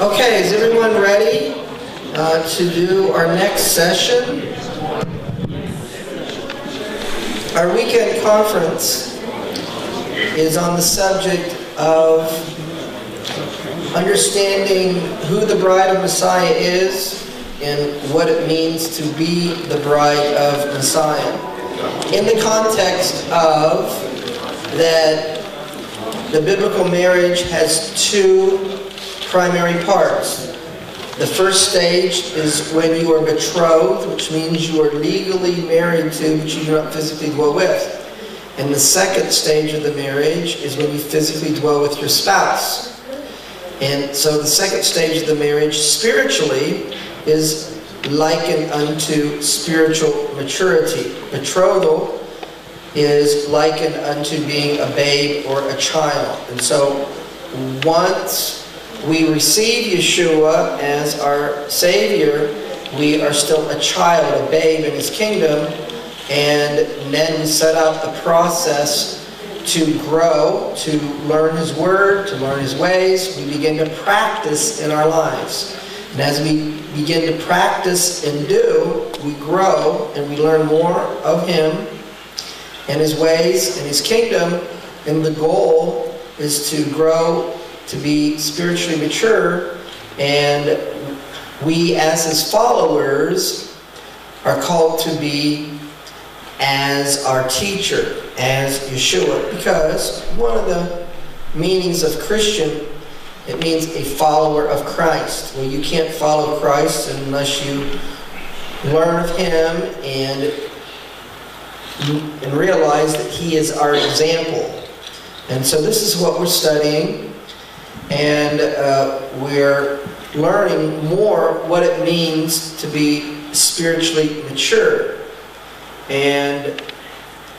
Okay, is everyone ready uh, to do our next session? Our weekend conference is on the subject of understanding who the bride of Messiah is and what it means to be the bride of Messiah. In the context of that the biblical marriage has two primary parts. The first stage is when you are betrothed, which means you are legally married to, but you do not physically dwell with. And the second stage of the marriage is when you physically dwell with your spouse. And so the second stage of the marriage spiritually is likened unto spiritual maturity. Betrothal is likened unto being a babe or a child. And so once we receive Yeshua as our Savior, we are still a child, a babe in His kingdom, and then we set out the process to grow, to learn His Word, to learn His ways. We begin to practice in our lives. And as we begin to practice and do, we grow and we learn more of Him and His ways and His kingdom. And the goal is to grow to be spiritually mature, and we as his followers are called to be as our teacher, as Yeshua, because one of the meanings of Christian, it means a follower of Christ. Well, you can't follow Christ unless you learn of him and, and realize that he is our example. And so this is what we're studying and uh, we're learning more what it means to be spiritually mature. And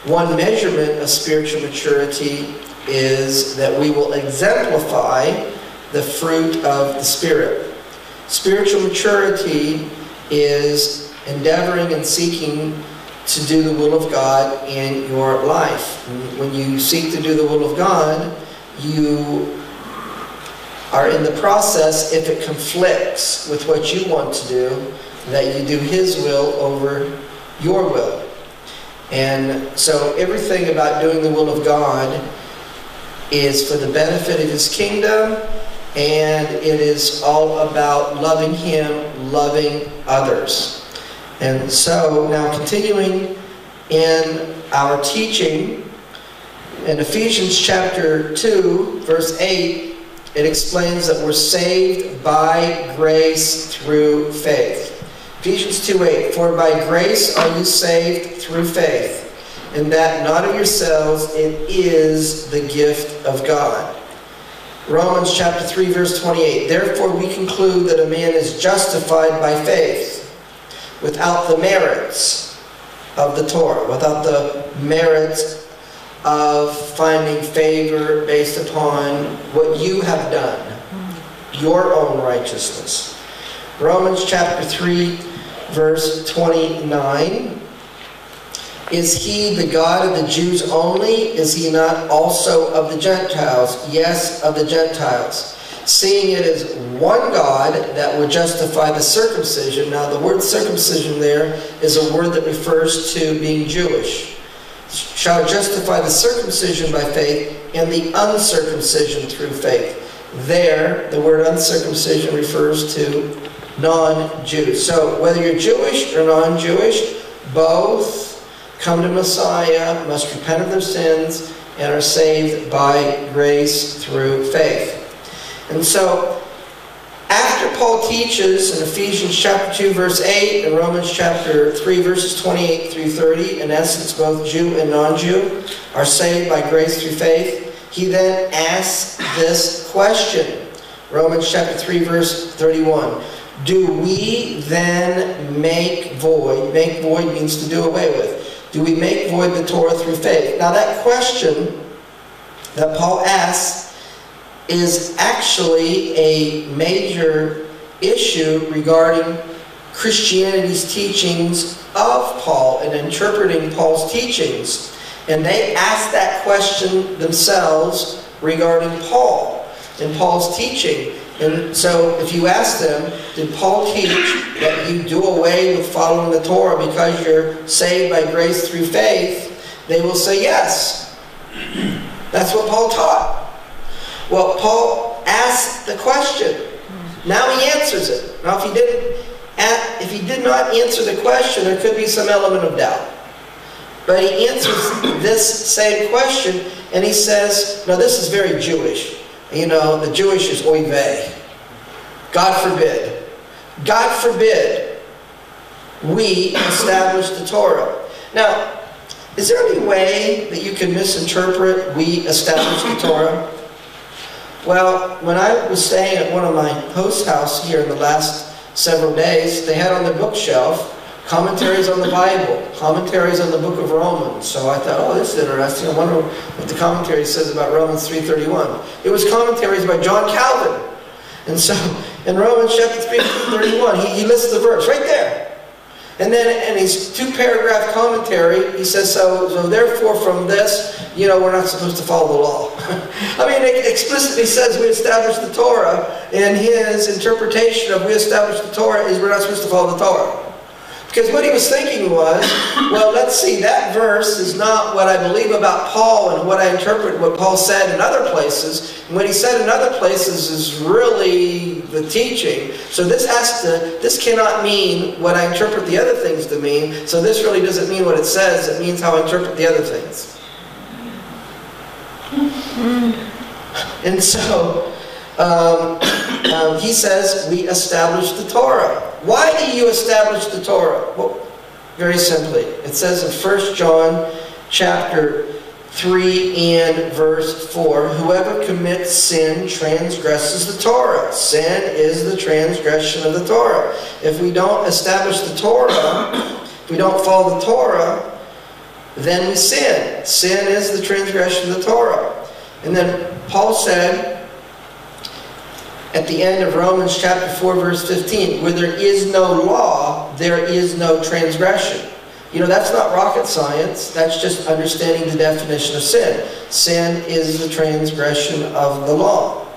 one measurement of spiritual maturity is that we will exemplify the fruit of the Spirit. Spiritual maturity is endeavoring and seeking to do the will of God in your life. When you seek to do the will of God, you are in the process, if it conflicts with what you want to do, that you do His will over your will. And so everything about doing the will of God is for the benefit of His kingdom, and it is all about loving Him, loving others. And so now continuing in our teaching, in Ephesians chapter 2, verse 8, it explains that we're saved by grace through faith. Ephesians 2.8, For by grace are you saved through faith, and that not of yourselves, it is the gift of God. Romans chapter 3, verse 28, Therefore we conclude that a man is justified by faith, without the merits of the Torah, without the merits of finding favor based upon what you have done, your own righteousness. Romans chapter 3, verse 29. Is he the God of the Jews only? Is he not also of the Gentiles? Yes, of the Gentiles. Seeing it is one God that would justify the circumcision. Now, the word circumcision there is a word that refers to being Jewish shall justify the circumcision by faith and the uncircumcision through faith. There, the word uncircumcision refers to non-Jews. So whether you're Jewish or non-Jewish, both come to Messiah, must repent of their sins, and are saved by grace through faith. And so Paul teaches in Ephesians chapter 2 verse 8 and Romans chapter 3 verses 28 through 30, in essence both Jew and non-Jew are saved by grace through faith, he then asks this question. Romans chapter 3 verse 31. Do we then make void, make void means to do away with, do we make void the Torah through faith? Now that question that Paul asks is actually a major issue regarding Christianity's teachings of Paul and interpreting Paul's teachings. And they asked that question themselves regarding Paul. and Paul's teaching. And so if you ask them, did Paul teach that you do away with following the Torah because you're saved by grace through faith? They will say yes. That's what Paul taught. Well, Paul asked the question. Now he answers it. Now if he didn't if he did not answer the question, there could be some element of doubt. But he answers this same question and he says, now this is very Jewish. You know, the Jewish is oy vey. God forbid. God forbid we establish the Torah. Now, is there any way that you can misinterpret we establish the Torah? Well, when I was staying at one of my host house here in the last several days, they had on the bookshelf commentaries on the Bible, commentaries on the book of Romans. So I thought, oh, this is interesting. I wonder what the commentary says about Romans 3.31. It was commentaries by John Calvin. And so in Romans chapter 3.31, he, he lists the verse right there. And then in his two-paragraph commentary, he says, so, so therefore from this, you know, we're not supposed to follow the law. I mean, it explicitly says we establish the Torah, and his interpretation of we establish the Torah is we're not supposed to follow the Torah. Because what he was thinking was, well, let's see, that verse is not what I believe about Paul and what I interpret what Paul said in other places. And what he said in other places is really the teaching. So this has to, this cannot mean what I interpret the other things to mean. So this really doesn't mean what it says. It means how I interpret the other things. Hmm. And so, um, um, he says, we establish the Torah. Why do you establish the Torah? Well, very simply. It says in 1 John chapter 3 and verse 4, Whoever commits sin transgresses the Torah. Sin is the transgression of the Torah. If we don't establish the Torah, if we don't follow the Torah, then we sin. Sin is the transgression of the Torah. And then Paul said, at the end of Romans chapter 4 verse 15, where there is no law, there is no transgression. You know, that's not rocket science. That's just understanding the definition of sin. Sin is the transgression of the law.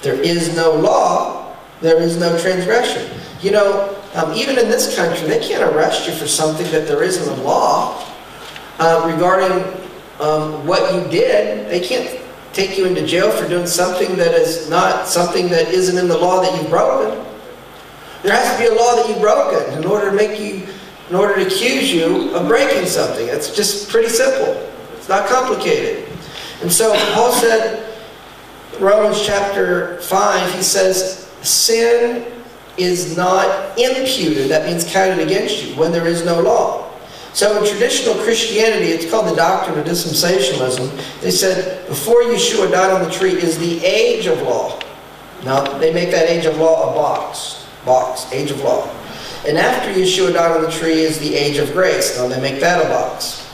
There is no law, there is no transgression. You know, um, even in this country, they can't arrest you for something that there isn't a law uh, regarding um, what you did. They can't take you into jail for doing something that is not something that isn't in the law that you've broken. There has to be a law that you've broken in order to make you, in order to accuse you of breaking something. It's just pretty simple. It's not complicated. And so Paul said, Romans chapter 5, he says, sin is not imputed, that means counted against you, when there is no law. So in traditional Christianity, it's called the doctrine of dispensationalism. They said before Yeshua died on the tree is the age of law. Now, they make that age of law a box. Box, age of law. And after Yeshua died on the tree is the age of grace. Now, they make that a box.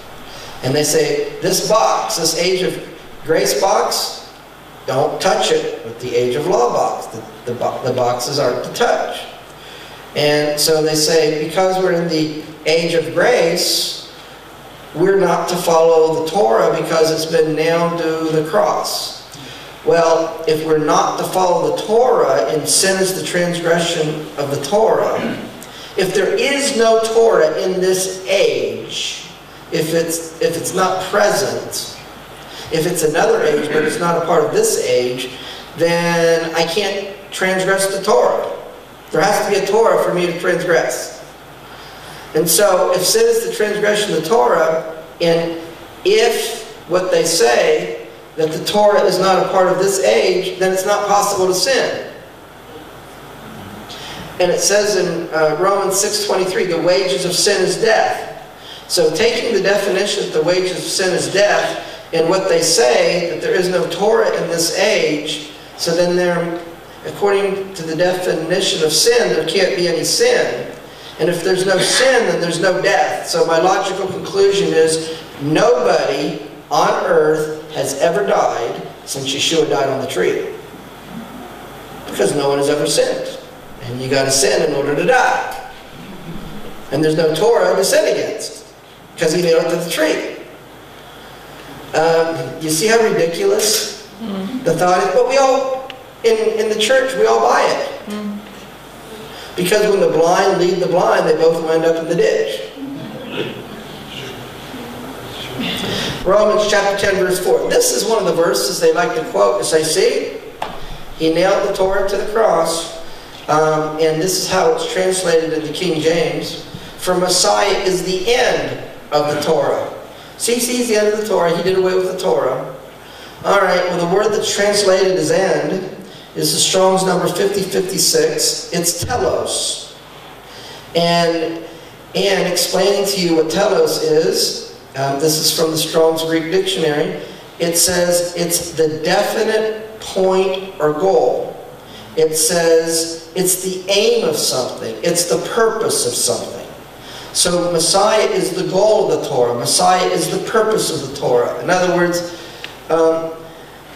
And they say, this box, this age of grace box, don't touch it with the age of law box. The, the, the boxes aren't to touch. And so they say, because we're in the age of grace, we're not to follow the Torah because it's been nailed to the cross. Well, if we're not to follow the Torah and sin is the transgression of the Torah, if there is no Torah in this age, if it's, if it's not present, if it's another age but it's not a part of this age, then I can't transgress the Torah. There has to be a Torah for me to transgress. And so, if sin is the transgression of the Torah, and if what they say, that the Torah is not a part of this age, then it's not possible to sin. And it says in uh, Romans 6.23, the wages of sin is death. So taking the definition that the wages of sin is death, and what they say, that there is no Torah in this age, so then there, according to the definition of sin, there can't be any sin. And if there's no sin, then there's no death. So my logical conclusion is nobody on earth has ever died since Yeshua died on the tree. Because no one has ever sinned. And you got to sin in order to die. And there's no Torah to sin against. Because he nailed it to the tree. Um, you see how ridiculous mm -hmm. the thought is? But we all, in, in the church, we all buy it. Because when the blind lead the blind, they both wind up in the ditch. Romans chapter 10, verse 4. This is one of the verses they like to quote and say, see, he nailed the Torah to the cross. Um, and this is how it's translated into King James. For Messiah is the end of the Torah. See, he's the end of the Torah. He did away with the Torah. All right, well, the word that's translated as end is the Strong's number 5056. It's telos. And, and explaining to you what telos is, um, this is from the Strong's Greek Dictionary, it says it's the definite point or goal. It says it's the aim of something. It's the purpose of something. So Messiah is the goal of the Torah. Messiah is the purpose of the Torah. In other words, um,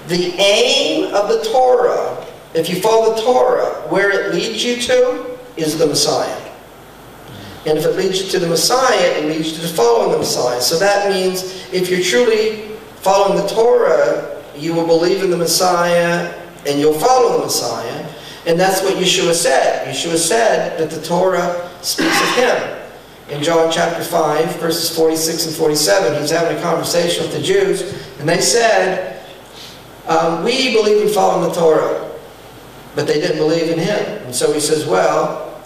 the aim of the Torah, if you follow the Torah, where it leads you to is the Messiah. And if it leads you to the Messiah, it leads you to following the Messiah. So that means if you're truly following the Torah, you will believe in the Messiah and you'll follow the Messiah. And that's what Yeshua said. Yeshua said that the Torah speaks of him. In John chapter 5, verses 46 and 47, he's having a conversation with the Jews, and they said, um, We believe in following the Torah, but they didn't believe in him. And so he says, Well,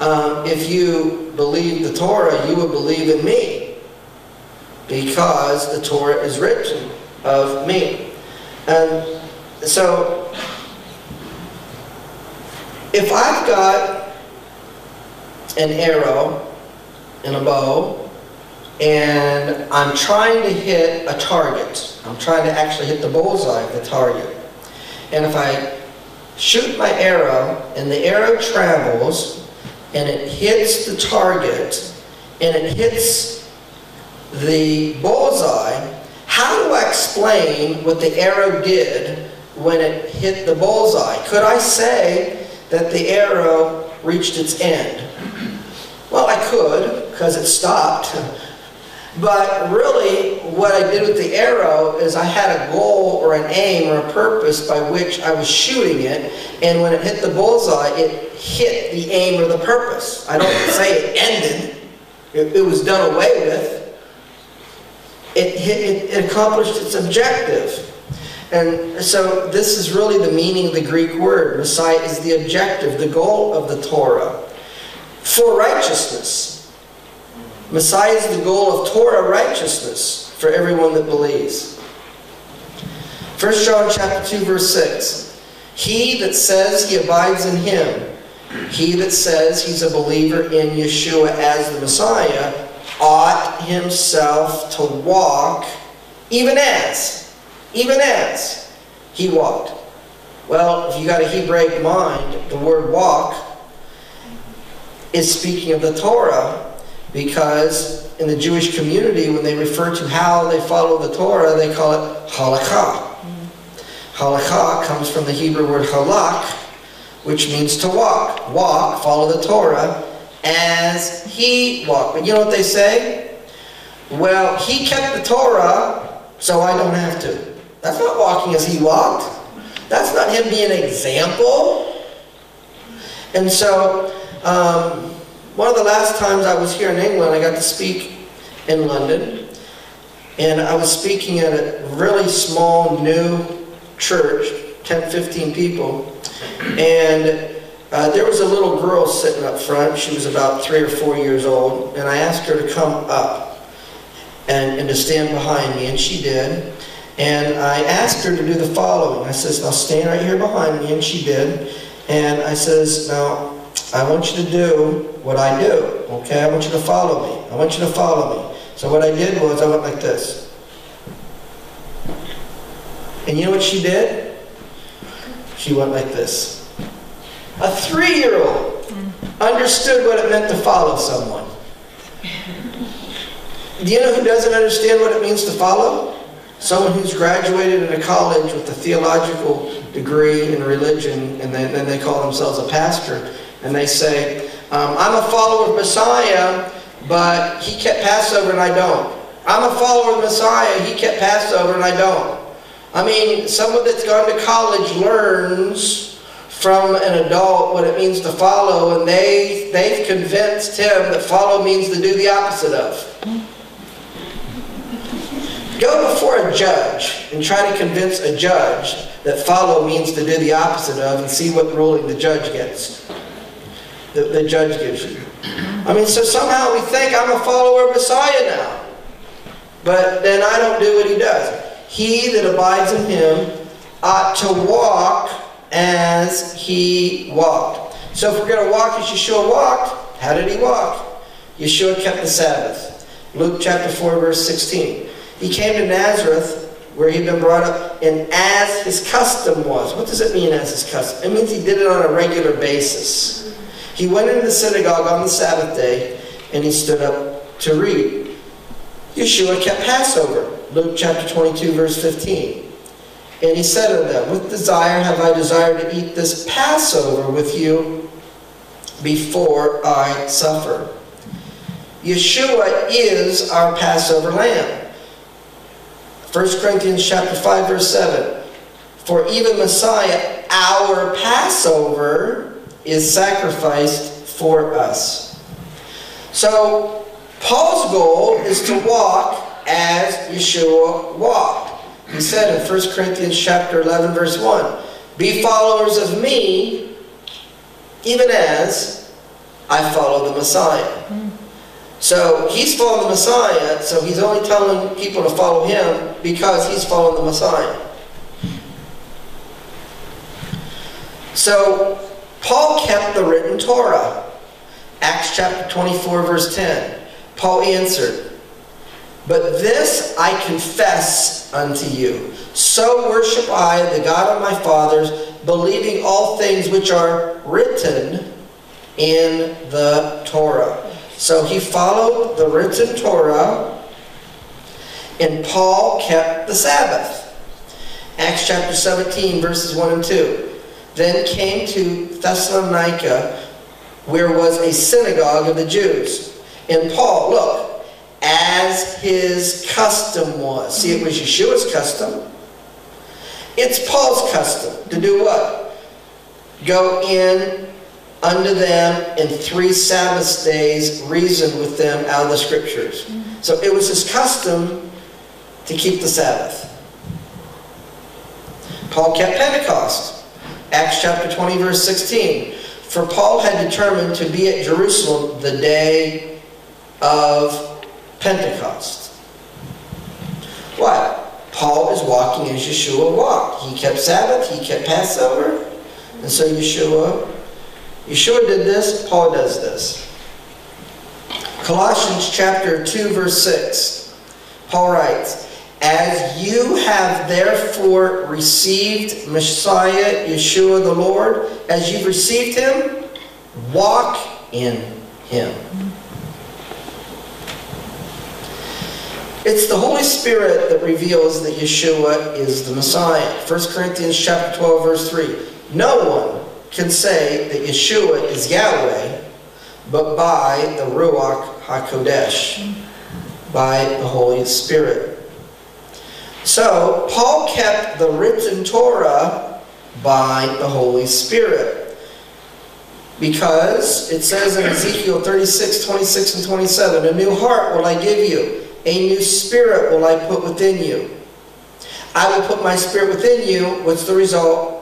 um, if you believe the Torah, you would believe in me, because the Torah is written of me. And so, if I've got an arrow and a bow, and I'm trying to hit a target, I'm trying to actually hit the bullseye of the target, and if I shoot my arrow and the arrow travels and it hits the target and it hits the bullseye, how do I explain what the arrow did when it hit the bullseye? Could I say that the arrow reached its end? Well, I could, because it stopped. But really, what I did with the arrow is I had a goal or an aim or a purpose by which I was shooting it. And when it hit the bullseye, it hit the aim or the purpose. I don't say it ended. It, it was done away with. It, it, it accomplished its objective. And so this is really the meaning of the Greek word. Messiah is the objective, the goal of the Torah. For righteousness. Messiah is the goal of Torah righteousness for everyone that believes. 1 John chapter 2 verse 6. He that says he abides in him, he that says he's a believer in Yeshua as the Messiah, ought himself to walk even as, even as he walked. Well, if you got a Hebraic mind, the word walk is speaking of the Torah because in the Jewish community, when they refer to how they follow the Torah, they call it halakha. Halakha comes from the Hebrew word halak, which means to walk. Walk, follow the Torah, as he walked. But you know what they say? Well, he kept the Torah, so I don't have to. That's not walking as he walked. That's not him being an example. And so, um, one of the last times I was here in England, I got to speak in London. And I was speaking at a really small, new church, 10, 15 people. And uh, there was a little girl sitting up front. She was about three or four years old. And I asked her to come up and, and to stand behind me. And she did. And I asked her to do the following. I says, now stand right here behind me. And she did. And I says, now I want you to do what I do, okay? I want you to follow me. I want you to follow me. So what I did was I went like this. And you know what she did? She went like this. A three-year-old understood what it meant to follow someone. Do you know who doesn't understand what it means to follow? Someone who's graduated in a college with a theological degree in religion, and then, then they call themselves a pastor and they say, um, I'm a follower of Messiah, but he kept Passover and I don't. I'm a follower of Messiah, he kept Passover and I don't. I mean, someone that's gone to college learns from an adult what it means to follow, and they, they've convinced him that follow means to do the opposite of. Go before a judge and try to convince a judge that follow means to do the opposite of and see what ruling the judge gets. The, judge gives you. I mean, so somehow we think I'm a follower of Messiah now. But then I don't do what he does. He that abides in him ought to walk as he walked. So if we're going to walk as Yeshua walked, how did he walk? Yeshua kept the Sabbath. Luke chapter 4, verse 16. He came to Nazareth where he'd been brought up, and as his custom was. What does it mean as his custom? It means he did it on a regular basis. He went into the synagogue on the Sabbath day, and he stood up to read. Yeshua kept Passover. Luke chapter 22, verse 15. And he said unto them, With desire have I desired to eat this Passover with you before I suffer. Yeshua is our Passover lamb. 1 Corinthians chapter 5 verse 7. For even Messiah, our Passover, is sacrificed for us. So, Paul's goal is to walk as Yeshua walked. He said in 1 Corinthians chapter 11 verse 1, Be followers of me, even as I follow the Messiah. So he's following the Messiah, so he's only telling people to follow him because he's following the Messiah. So Paul kept the written Torah. Acts chapter 24, verse 10. Paul answered, But this I confess unto you. So worship I the God of my fathers, believing all things which are written in the Torah. So he followed the written Torah, and Paul kept the Sabbath. Acts chapter 17, verses 1 and 2. Then came to Thessalonica, where was a synagogue of the Jews. And Paul, look, as his custom was. See, it was Yeshua's custom. It's Paul's custom to do what? Go in unto them in three Sabbath days, reason with them out of the scriptures. So it was his custom to keep the Sabbath. Paul kept Pentecost. Acts chapter 20, verse 16. For Paul had determined to be at Jerusalem the day of Pentecost. What? Paul is walking as Yeshua walked. He kept Sabbath, he kept Passover, and so Yeshua Yeshua did this, Paul does this. Colossians chapter 2, verse 6. Paul writes, As you have therefore received Messiah, Yeshua the Lord, as you've received him, walk in him. It's the Holy Spirit that reveals that Yeshua is the Messiah. 1 Corinthians chapter 12, verse 3. No one can say that Yeshua is Yahweh, but by the Ruach HaKodesh, by the Holy Spirit. So, Paul kept the written Torah by the Holy Spirit. Because it says in Ezekiel 36, 26, and 27, A new heart will I give you, a new spirit will I put within you. I will put my spirit within you. What's the result?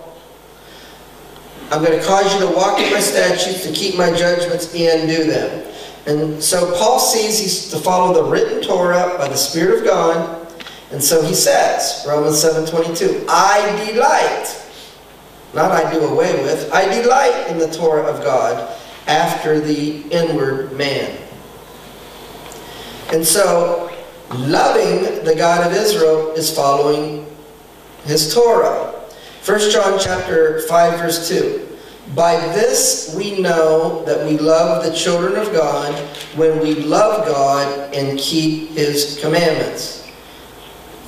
I'm going to cause you to walk in my statutes, to keep my judgments, and do them. And so Paul sees he's to follow the written Torah by the Spirit of God. And so he says, Romans 7.22, I delight, not I do away with, I delight in the Torah of God after the inward man. And so, loving the God of Israel is following his Torah. 1 John chapter 5 verse 2. By this we know that we love the children of God when we love God and keep his commandments.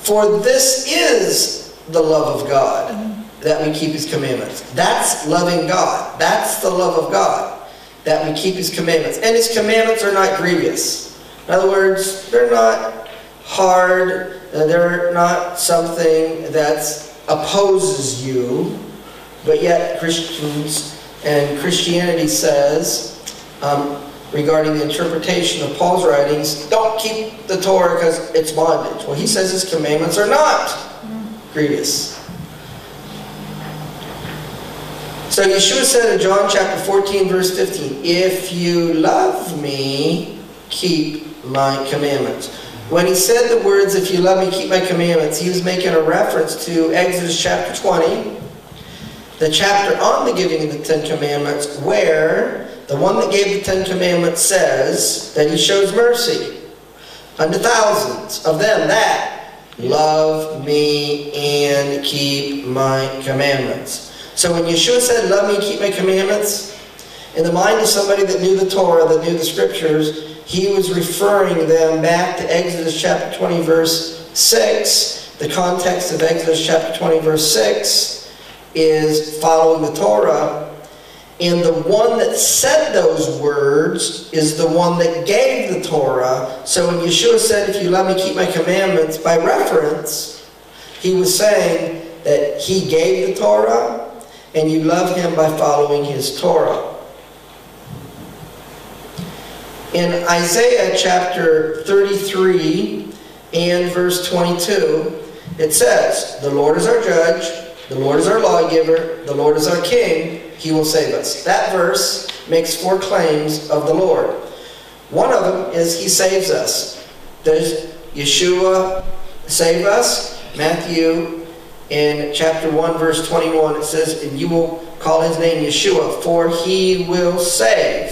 For this is the love of God, that we keep his commandments. That's loving God. That's the love of God, that we keep his commandments. And his commandments are not grievous. In other words, they're not hard uh, they're not something that opposes you, but yet Christians and Christianity says, um, regarding the interpretation of Paul's writings, don't keep the Torah because it's bondage. Well, he says his commandments are not grievous. So Yeshua said in John chapter 14, verse 15, If you love me, keep my commandments. When he said the words, If you love me, keep my commandments, he was making a reference to Exodus chapter 20, the chapter on the giving of the Ten Commandments, where the one that gave the Ten Commandments says that he shows mercy unto thousands of them that love me and keep my commandments. So when Yeshua said, Love me, keep my commandments, in the mind of somebody that knew the Torah, that knew the scriptures, he was referring them back to Exodus chapter 20, verse 6. The context of Exodus chapter 20, verse 6 is following the Torah. And the one that said those words is the one that gave the Torah. So when Yeshua said, If you love me, keep my commandments, by reference, he was saying that he gave the Torah and you love him by following his Torah. In Isaiah chapter 33 and verse 22, it says, The Lord is our judge, the Lord is our lawgiver, the Lord is our king, he will save us. That verse makes four claims of the Lord. One of them is he saves us. Does Yeshua save us? Matthew in chapter 1, verse 21, it says, And you will call his name Yeshua, for he will save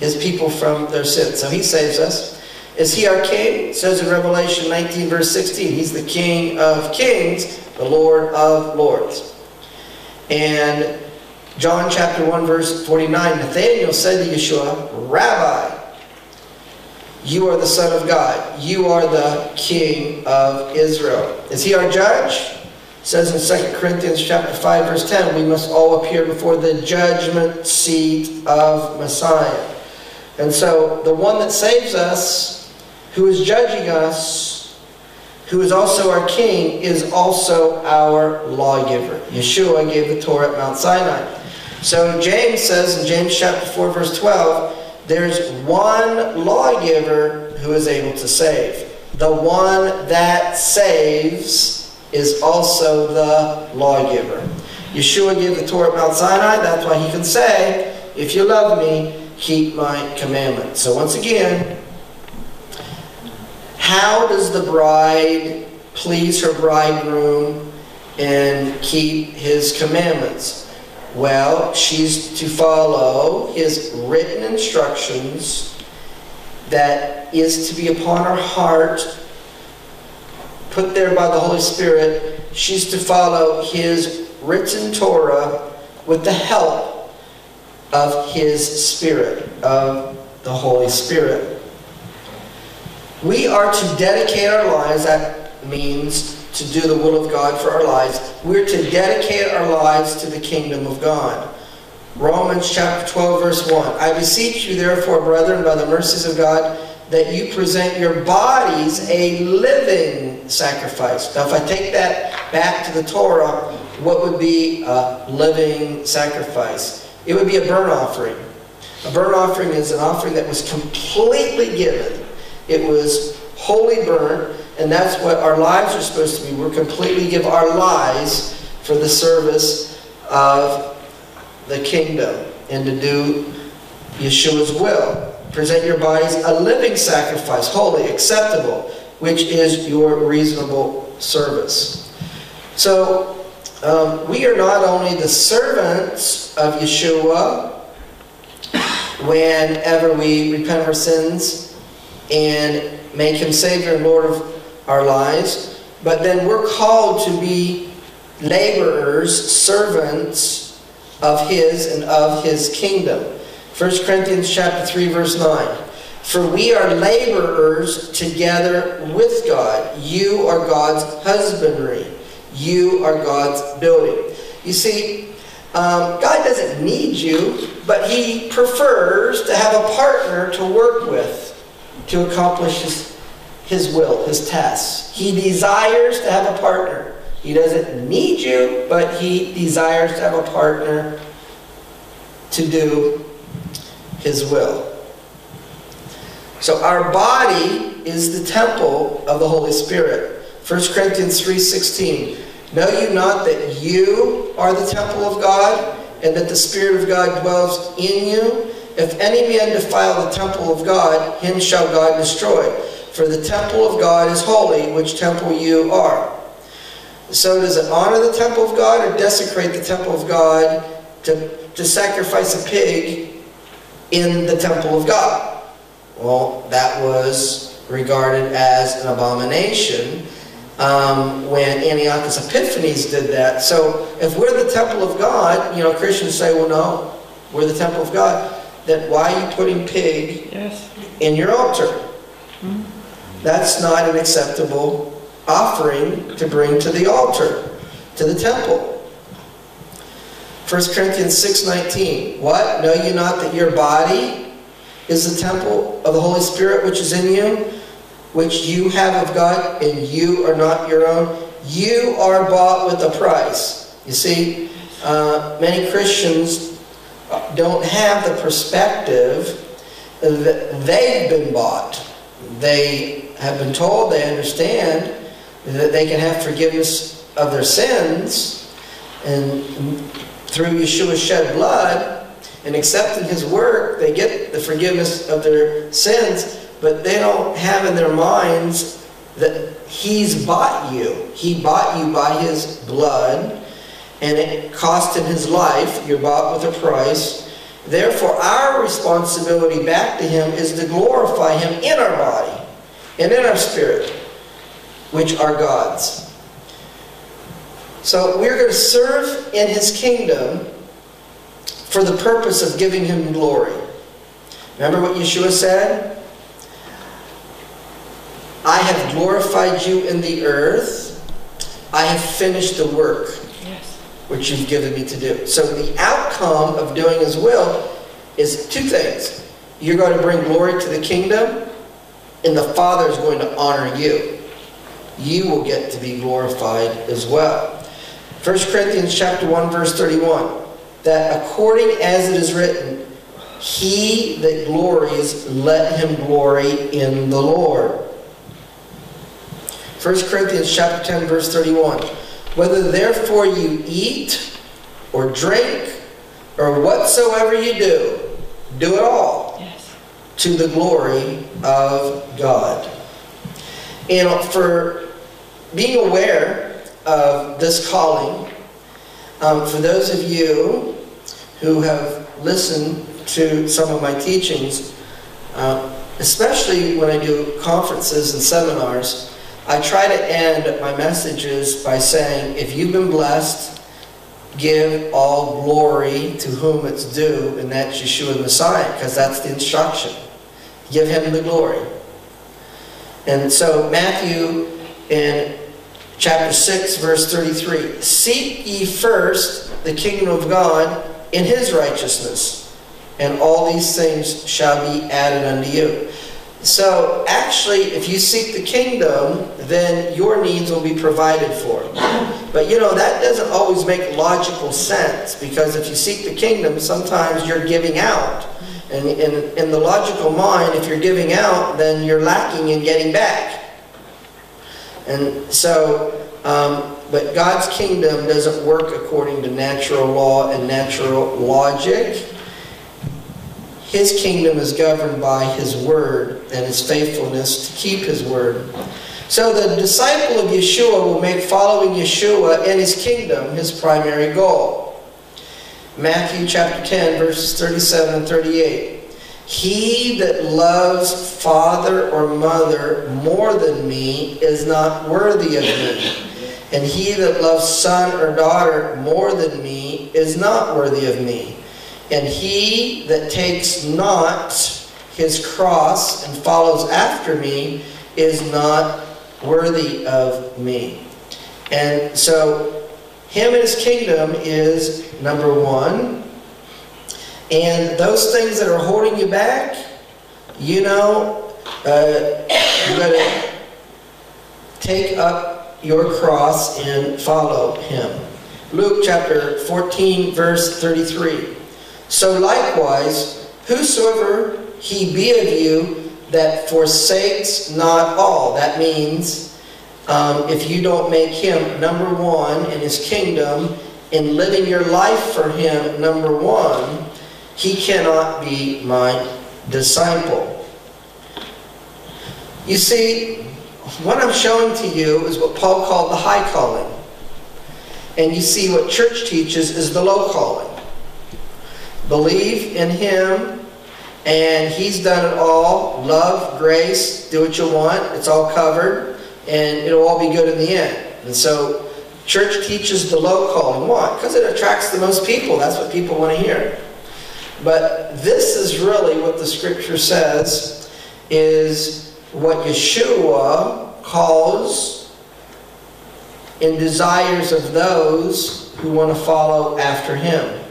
his people from their sins. So he saves us. Is he our king? It says in Revelation 19, verse 16, he's the king of kings, the Lord of lords. And John chapter 1, verse 49, Nathanael said to Yeshua, Rabbi, you are the Son of God. You are the King of Israel. Is he our judge? says in 2 Corinthians chapter 5 verse 10, we must all appear before the judgment seat of Messiah. And so the one that saves us, who is judging us, who is also our king, is also our lawgiver. Yeshua gave the Torah at Mount Sinai. So James says in James chapter 4 verse 12, there's one lawgiver who is able to save. The one that saves is also the lawgiver. Yeshua gave the Torah at Mount Sinai. That's why he can say, if you love me, keep my commandments. So once again, how does the bride please her bridegroom and keep his commandments? Well, she's to follow his written instructions that is to be upon her heart put there by the Holy Spirit, she's to follow his written Torah with the help of his Spirit, of the Holy Spirit. We are to dedicate our lives, that means to do the will of God for our lives. We're to dedicate our lives to the kingdom of God. Romans chapter 12, verse 1. I beseech you, therefore, brethren, by the mercies of God, that you present your bodies a living sacrifice. Now, if I take that back to the Torah, what would be a living sacrifice? It would be a burnt offering. A burnt offering is an offering that was completely given. It was wholly burnt, and that's what our lives are supposed to be. We're completely give our lives for the service of the kingdom and to do Yeshua's will. Present your bodies a living sacrifice, holy, acceptable, which is your reasonable service. So, um, we are not only the servants of Yeshua whenever we repent of our sins and make Him Savior and Lord of our lives, but then we're called to be laborers, servants of His and of His kingdom. 1 Corinthians chapter 3 verse 9. For we are laborers together with God. You are God's husbandry. You are God's building. You see, um, God doesn't need you, but He prefers to have a partner to work with to accomplish His his will, his tasks. He desires to have a partner. He doesn't need you, but he desires to have a partner to do his will. So our body is the temple of the Holy Spirit. 1 Corinthians 3:16. Know you not that you are the temple of God, and that the Spirit of God dwells in you? If any man defile the temple of God, him shall God destroy. For the temple of God is holy, which temple you are. So does it honor the temple of God or desecrate the temple of God to, to sacrifice a pig in the temple of God? Well, that was regarded as an abomination um, when Antiochus Epiphanes did that. So if we're the temple of God, you know, Christians say, well, no, we're the temple of God. Then why are you putting pig Yes. in your altar? That's not an acceptable offering to bring to the altar, to the temple. 1 Corinthians 6.19 What? Know you not that your body is the temple of the Holy Spirit which is in you, which you have of God, and you are not your own? You are bought with a price. You see, uh, many Christians don't have the perspective that they've been bought. They have been told, they understand that they can have forgiveness of their sins and through Yeshua's shed blood and accepting his work, they get the forgiveness of their sins, but they don't have in their minds that he's bought you. He bought you by his blood and it cost him his life. You're bought with a price. Therefore, our responsibility back to him is to glorify him in our body and in our spirit, which are God's. So we're going to serve in his kingdom for the purpose of giving him glory. Remember what Yeshua said? I have glorified you in the earth. I have finished the work Yes. which you've given me to do. So the outcome of doing his will is two things. You're going to bring glory to the kingdom, and the Father is going to honor you. You will get to be glorified as well. 1 Corinthians chapter 1 verse 31 that according as it is written he that glories let him glory in the Lord. 1 Corinthians chapter 10 verse 31 whether therefore you eat or drink or whatsoever you do do it all. To the glory of God. And for being aware of this calling, um, for those of you who have listened to some of my teachings, uh, especially when I do conferences and seminars, I try to end my messages by saying, if you've been blessed, give all glory to whom it's due, and that's Yeshua the Messiah, because that's the instruction. Give him the glory. And so Matthew in chapter 6, verse 33, Seek ye first the kingdom of God in his righteousness, and all these things shall be added unto you. So actually, if you seek the kingdom, then your needs will be provided for. But you know, that doesn't always make logical sense because if you seek the kingdom, sometimes you're giving out. And in, in the logical mind, if you're giving out, then you're lacking in getting back. And so, um, but God's kingdom doesn't work according to natural law and natural logic. His kingdom is governed by His word and His faithfulness to keep His word. So the disciple of Yeshua will make following Yeshua and His kingdom his primary goal. Matthew chapter 10, verses 37 and 38. He that loves father or mother more than me is not worthy of me. And he that loves son or daughter more than me is not worthy of me. And he that takes not his cross and follows after me is not worthy of me. And so, him and his kingdom is number one. And those things that are holding you back, you know, uh, you gotta take up your cross and follow him. Luke chapter 14, verse 33. So likewise, whosoever he be of you that forsakes not all. That means um, if you don't make him number one in his kingdom, in living your life for him number one, he cannot be my disciple. You see, what I'm showing to you is what Paul called the high calling. And you see what church teaches is the low calling. Believe in him, and he's done it all. Love, grace, do what you want. It's all covered, and it'll all be good in the end. And so, church teaches the low calling. Why? Because it attracts the most people. That's what people want to hear. But this is really what the scripture says is what Yeshua calls and desires of those who want to follow after him.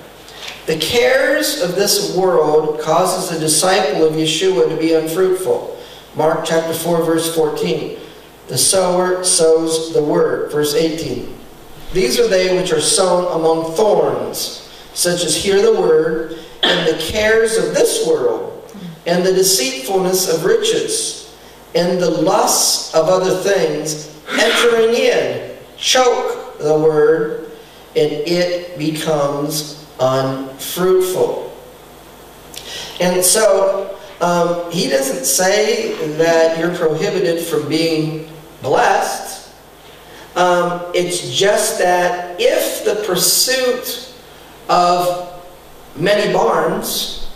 The cares of this world causes the disciple of Yeshua to be unfruitful. Mark chapter 4 verse 14. The sower sows the word. Verse 18. These are they which are sown among thorns, such as hear the word, and the cares of this world, and the deceitfulness of riches, and the lusts of other things, entering in, choke the word, and it becomes unfruitful. And so, um, he doesn't say that you're prohibited from being blessed. Um, it's just that if the pursuit of many barns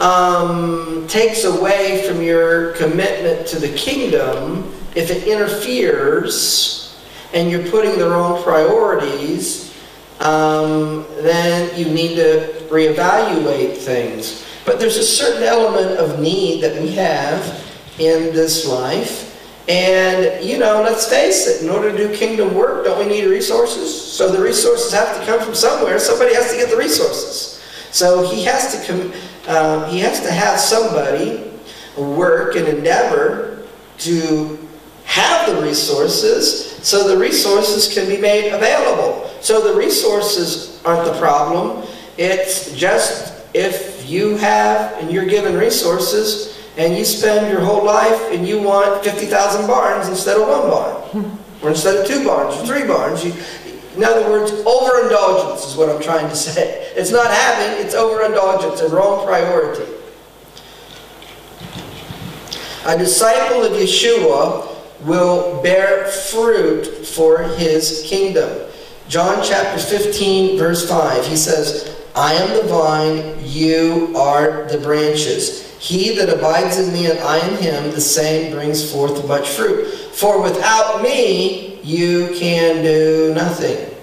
um, takes away from your commitment to the kingdom, if it interferes and you're putting the wrong priorities, um, then you need to reevaluate things. But there's a certain element of need that we have in this life. And, you know, let's face it, in order to do kingdom work, don't we need resources? So the resources have to come from somewhere. Somebody has to get the resources. So he has to come, uh, he has to have somebody work and endeavor to have the resources so the resources can be made available. So the resources aren't the problem. It's just if you have and you're given resources and you spend your whole life and you want 50,000 barns instead of one barn, or instead of two barns or three barns, you, in other words, overindulgence is what I'm trying to say. It's not having, it's overindulgence, a wrong priority. A disciple of Yeshua will bear fruit for his kingdom. John chapter 15, verse 5, he says, I am the vine, you are the branches. He that abides in me and I in him, the same brings forth much fruit. For without me, you can do nothing.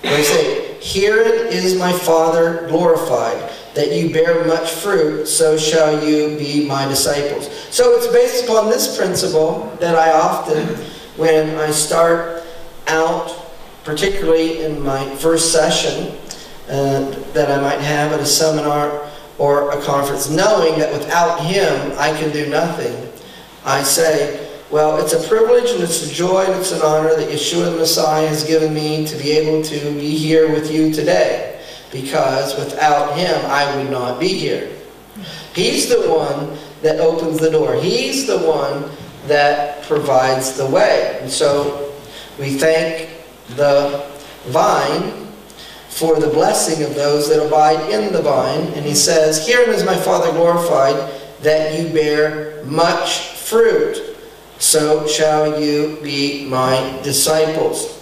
Verse 8, Herein is my Father glorified, that you bear much fruit, so shall you be my disciples. So it's based upon this principle that I often, when I start out, particularly in my first session uh, that I might have at a seminar or a conference, knowing that without him I can do nothing, I say, well, it's a privilege and it's a joy and it's an honor that Yeshua the Messiah has given me to be able to be here with you today. Because without him, I would not be here. He's the one that opens the door. He's the one that provides the way. And so we thank the vine for the blessing of those that abide in the vine. And he says, Herein is my Father glorified, that you bear much fruit so shall you be my disciples.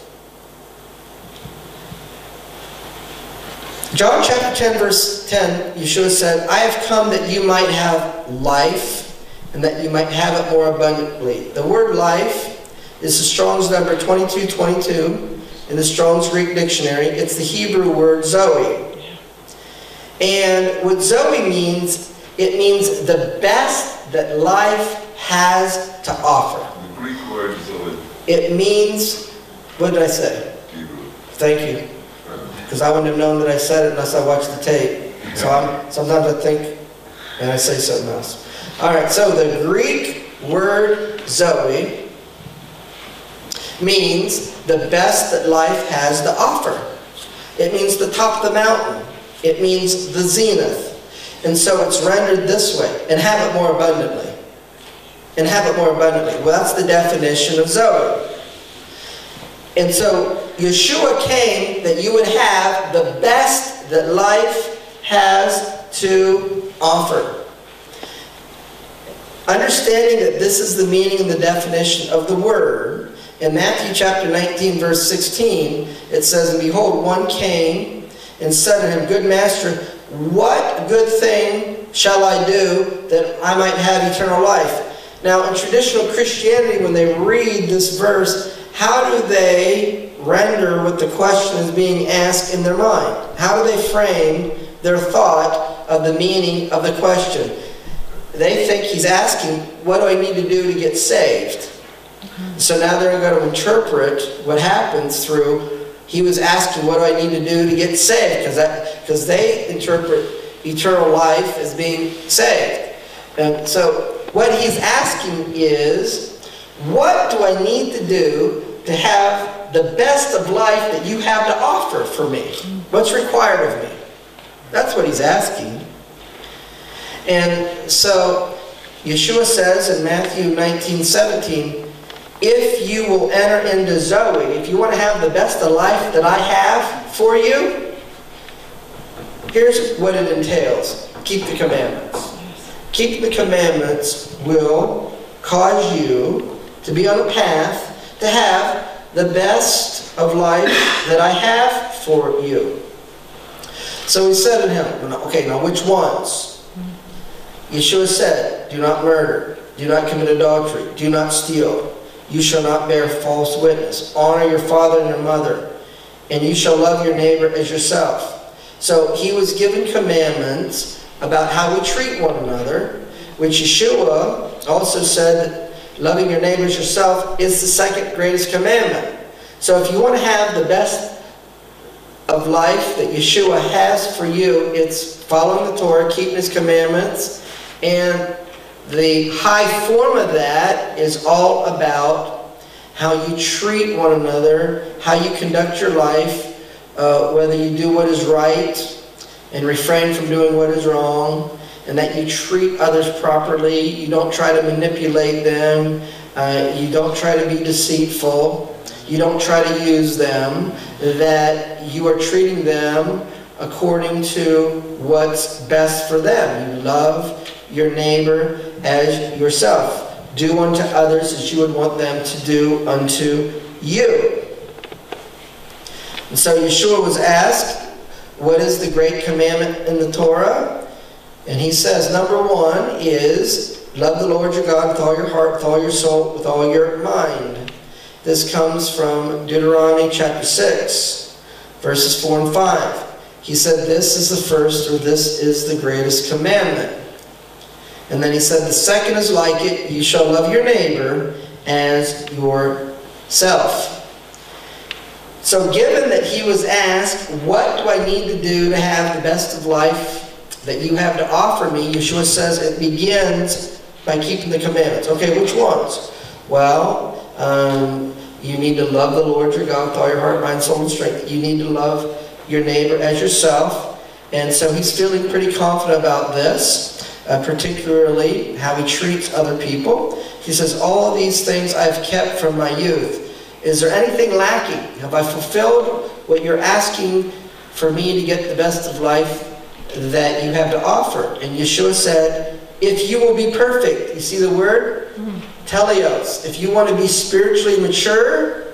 John chapter 10, verse 10, Yeshua said, I have come that you might have life and that you might have it more abundantly. The word life is the Strong's number 2222 in the Strong's Greek dictionary. It's the Hebrew word Zoe. And what Zoe means, it means the best that life has to offer. The Greek word Zoe. It means, what did I say? Hebrew. Thank you. Because I wouldn't have known that I said it unless I watched the tape. So I'm, sometimes I think and I say something else. All right, so the Greek word Zoe means the best that life has to offer. It means the top of the mountain. It means the zenith. And so it's rendered this way, and have it more abundantly. And have it more abundantly. Well, that's the definition of Zoe. And so Yeshua came that you would have the best that life has to offer. Understanding that this is the meaning and the definition of the word, in Matthew chapter 19, verse 16, it says, And behold, one came and said to him, Good master, what good thing shall I do that I might have eternal life? Now, in traditional Christianity, when they read this verse, how do they render what the question is being asked in their mind? How do they frame their thought of the meaning of the question? They think he's asking, What do I need to do to get saved? So now they're going to interpret what happens through he was asking, What do I need to do to get saved? Because they interpret eternal life as being saved. And so what he's asking is, What do I need to do to have the best of life that you have to offer for me? What's required of me? That's what he's asking. And so Yeshua says in Matthew 19 17, if you will enter into Zoe, if you want to have the best of life that I have for you, here's what it entails keep the commandments. Keep the commandments will cause you to be on a path to have the best of life that I have for you. So he said to him, okay, now which ones? Yeshua said, do not murder, do not commit adultery, do not steal, you shall not bear false witness, honor your father and your mother, and you shall love your neighbor as yourself. So he was given commandments about how we treat one another, which Yeshua also said that loving your neighbor as yourself is the second greatest commandment. So if you want to have the best of life that Yeshua has for you, it's following the Torah, keeping his commandments, and the high form of that is all about how you treat one another, how you conduct your life, uh, whether you do what is right and refrain from doing what is wrong, and that you treat others properly. You don't try to manipulate them. Uh, you don't try to be deceitful. You don't try to use them. That you are treating them according to what's best for them. You love your neighbor as yourself. Do unto others as you would want them to do unto you. And so Yeshua was asked, What is the great commandment in the Torah? And he says, Number one is love the Lord your God with all your heart, with all your soul, with all your mind. This comes from Deuteronomy chapter 6, verses 4 and 5. He said, This is the first, or this is the greatest commandment. And then he said, The second is like it, you shall love your neighbor as yourself. So, given that he was asked, What do I need to do to have the best of life that you have to offer me? Yeshua says it begins by keeping the commandments. Okay, which ones? Well, um, you need to love the Lord your God with all your heart, mind, soul, and strength. You need to love your neighbor as yourself. And so he's feeling pretty confident about this uh, particularly how he treats other people. He says, All these things I've kept from my youth. Is there anything lacking? Have I fulfilled what you're asking for me to get the best of life that you have to offer? And Yeshua said, If you will be perfect, you see the word? Teleos. If you want to be spiritually mature,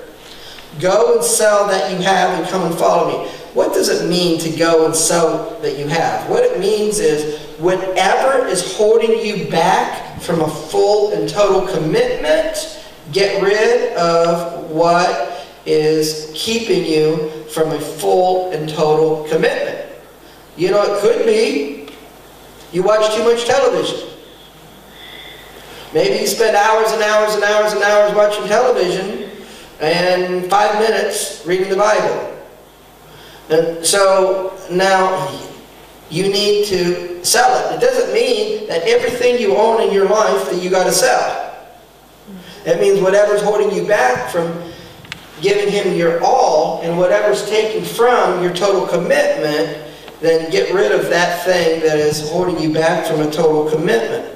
go and sell that you have and come and follow me. What does it mean to go and sell that you have? What it means is whatever is holding you back from a full and total commitment, get rid of what is keeping you from a full and total commitment. You know, it could be you watch too much television. Maybe you spend hours and hours and hours and hours watching television and five minutes reading the Bible. And so now you need to sell it. It doesn't mean that everything you own in your life that you got to sell. It means whatever's holding you back from giving Him your all, and whatever's taken from your total commitment, then get rid of that thing that is holding you back from a total commitment.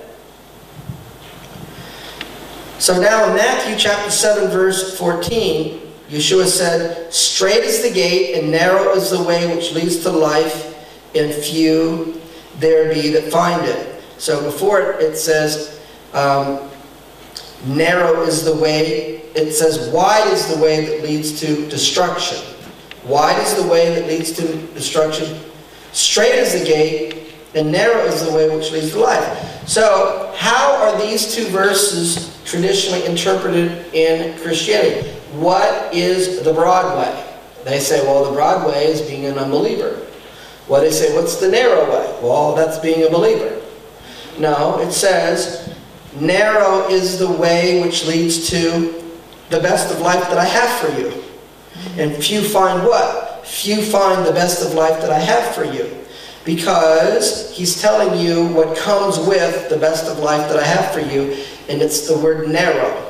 So now in Matthew chapter 7, verse 14, Yeshua said, Strait is the gate, and narrow is the way which leads to life, and few there be that find it. So before it, says, um, Narrow is the way, it says, Wide is the way that leads to destruction. Wide is the way that leads to destruction. Strait is the gate, and narrow is the way which leads to life. So, how are these two verses traditionally interpreted in Christianity? What is the broad way? They say, well, the broad way is being an unbeliever. Well, they say, what's the narrow way? Well, that's being a believer. No, it says, narrow is the way which leads to the best of life that I have for you. And few find what? Few find the best of life that I have for you. Because he's telling you what comes with the best of life that I have for you, and it's the word narrow.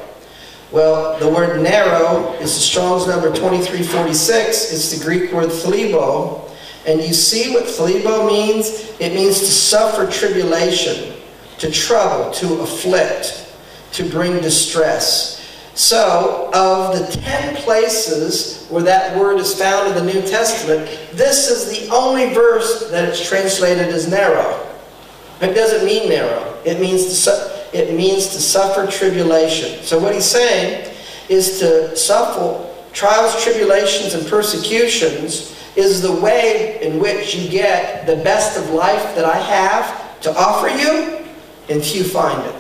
Well, the word narrow is the Strong's number 2346. It's the Greek word thlibo. And you see what thlibo means? It means to suffer tribulation, to trouble, to afflict, to bring distress. So, of the ten places where that word is found in the New Testament, this is the only verse that it's translated as narrow. It doesn't mean narrow. It means to it means to suffer tribulation. So what he's saying is to suffer trials, tribulations, and persecutions is the way in which you get the best of life that I have to offer you, and few find it.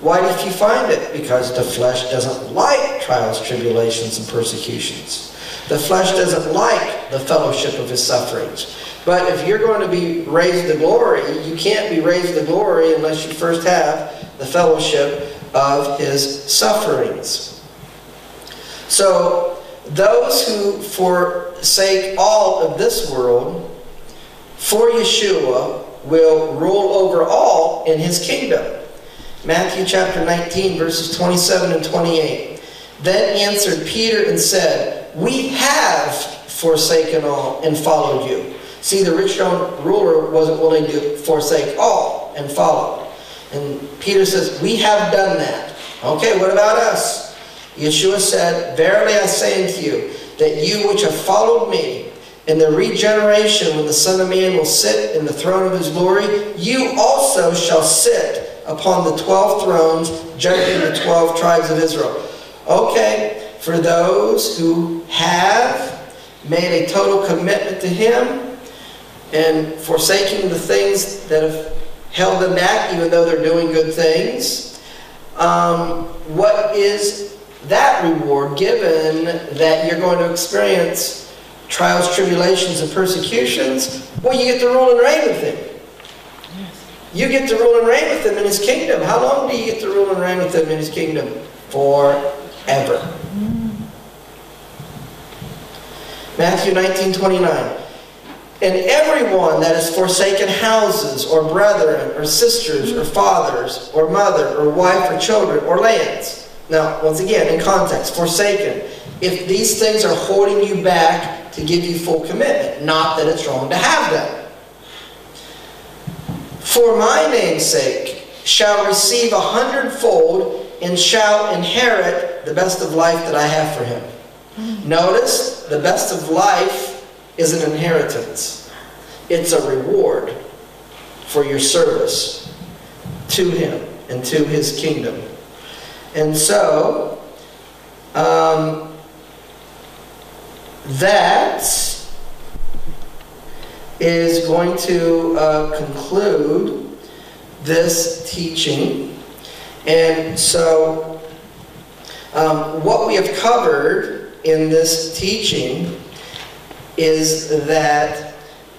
Why do few find it? Because the flesh doesn't like trials, tribulations, and persecutions. The flesh doesn't like the fellowship of his sufferings. But if you're going to be raised to glory, you can't be raised to glory unless you first have the fellowship of his sufferings. So, those who forsake all of this world for Yeshua will rule over all in his kingdom. Matthew chapter 19, verses 27 and 28. Then answered Peter and said, We have forsaken all and followed you. See, the rich young ruler wasn't willing to forsake all and follow. And Peter says, We have done that. Okay, what about us? Yeshua said, Verily I say unto you, that you which have followed me, in the regeneration when the Son of Man will sit in the throne of his glory, you also shall sit upon the 12 thrones, judging the 12 tribes of Israel. Okay, for those who have made a total commitment to Him and forsaking the things that have held them back, even though they're doing good things, um, what is that reward given that you're going to experience trials, tribulations, and persecutions? Well, you get to rule and reign with Him. You get to rule and reign with him in his kingdom. How long do you get to rule and reign with him in his kingdom? Forever. Matthew 19, 29. And everyone that has forsaken houses, or brethren, or sisters, or fathers, or mother, or wife, or children, or lands. Now, once again, in context, forsaken. If these things are holding you back to give you full commitment, not that it's wrong to have them for my name's sake, shall receive a hundredfold and shall inherit the best of life that I have for him. Mm-hmm. Notice, the best of life is an inheritance. It's a reward for your service to him and to his kingdom. And so, um, that is going to uh, conclude this teaching. And so, um, what we have covered in this teaching is that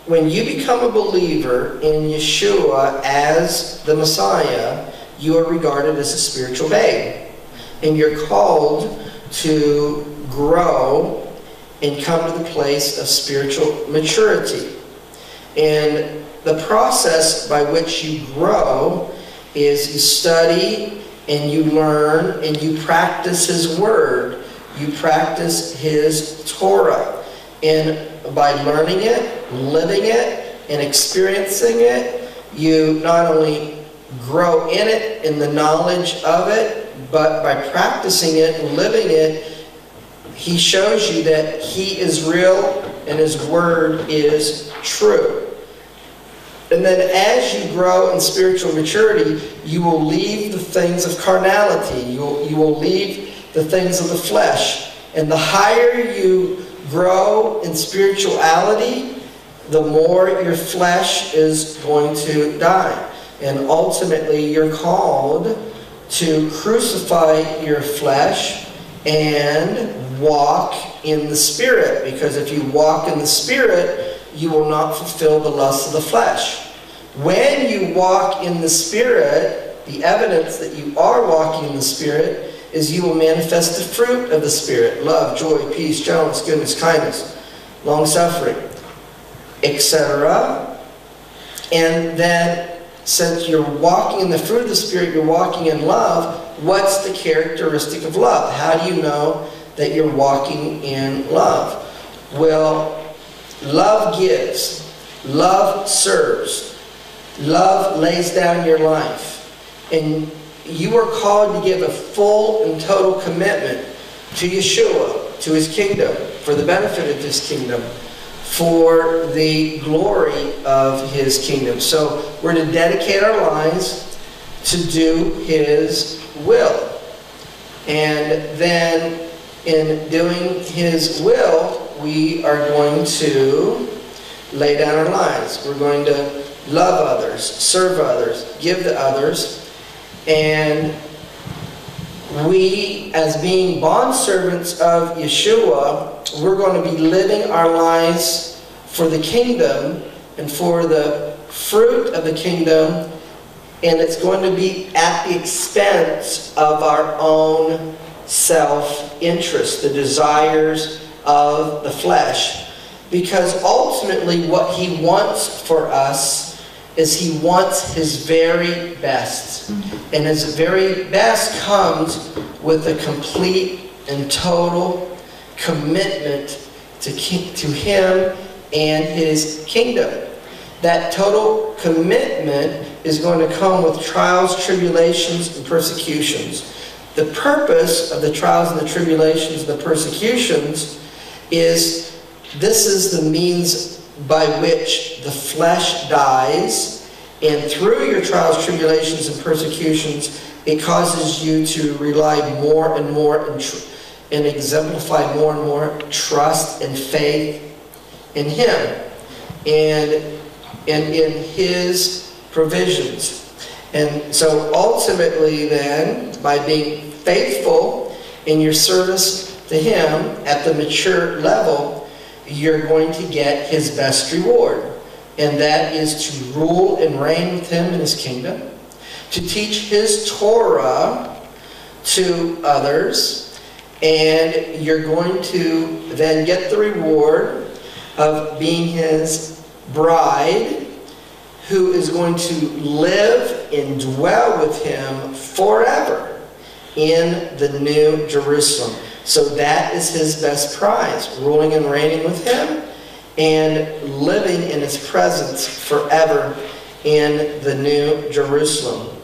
when you become a believer in Yeshua as the Messiah, you are regarded as a spiritual babe. And you're called to grow and come to the place of spiritual maturity. And the process by which you grow is you study and you learn and you practice His Word you practice His Torah. And by learning it, living it, and experiencing it, you not only grow in it, in the knowledge of it, but by practicing it and living it, He shows you that He is real and His Word is true. And then as you grow in spiritual maturity, you will leave the things of carnality. You will, you will leave the things of the flesh. And the higher you grow in spirituality, the more your flesh is going to die. And ultimately, you're called to crucify your flesh and walk in the Spirit. Because if you walk in the Spirit, you will not fulfill the lusts of the flesh. When you walk in the Spirit, the evidence that you are walking in the Spirit is you will manifest the fruit of the Spirit love, joy, peace, gentleness, goodness, kindness, long suffering, etc. And then, since you're walking in the fruit of the Spirit, you're walking in love, what's the characteristic of love? How do you know that you're walking in love? Well, love gives, love serves, love lays down your life. And you are called to give a full and total commitment to Yeshua, to his kingdom, for the benefit of his kingdom, for the glory of his kingdom. So we're to dedicate our lives to do his will. And then in doing his will, we are going to lay down our lives. We're going to love others, serve others, give to others, and we, as being bondservants of Yeshua, we're going to be living our lives for the kingdom and for the fruit of the kingdom, and it's going to be at the expense of our own self-interest, the desires of the flesh. Because ultimately what he wants for us is he wants his very best. And his very best comes with a complete and total commitment to, to him and his kingdom. That total commitment is going to come with trials, tribulations, and persecutions. The purpose of the trials and the tribulations and the persecutions is this is the means by which the flesh dies, and through your trials, tribulations, and persecutions, it causes you to rely more and more and, and exemplify more and more trust and faith in Him and, and in His provisions. And so ultimately, then, by being faithful in your service to Him at the mature level, you're going to get his best reward. And that is to rule and reign with him in his kingdom, to teach his Torah to others, and you're going to then get the reward of being his bride, who is going to live and dwell with him forever in the new Jerusalem. So that is his best prize, ruling and reigning with him and living in his presence forever in the new Jerusalem.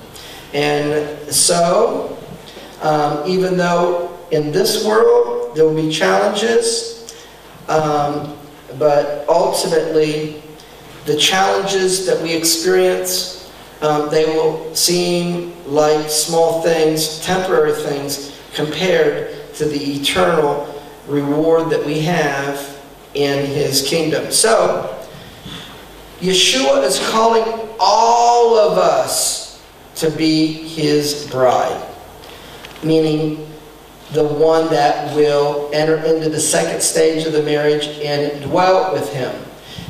And so, um, even though in this world there will be challenges, um, but ultimately the challenges that we experience, um, they will seem like small things, temporary things, compared to the eternal reward that we have in his kingdom. So, Yeshua is calling all of us to be his bride, meaning the one that will enter into the second stage of the marriage and dwell with him.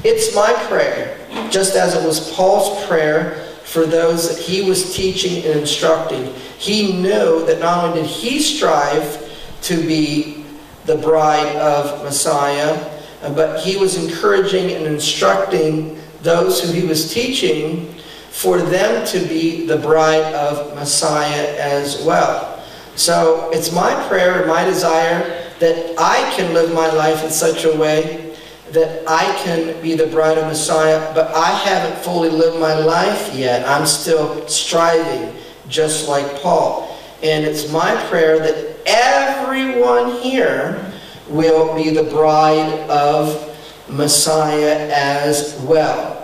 It's my prayer, just as it was Paul's prayer for those that he was teaching and instructing. He knew that not only did he strive to be the bride of Messiah, uh, but he was encouraging and instructing those who he was teaching for them to be the bride of Messiah as well. So it's my prayer and my desire that I can live my life in such a way that I can be the bride of Messiah, but I haven't fully lived my life yet. I'm still striving, just like Paul. And it's my prayer that everyone here will be the bride of Messiah as well.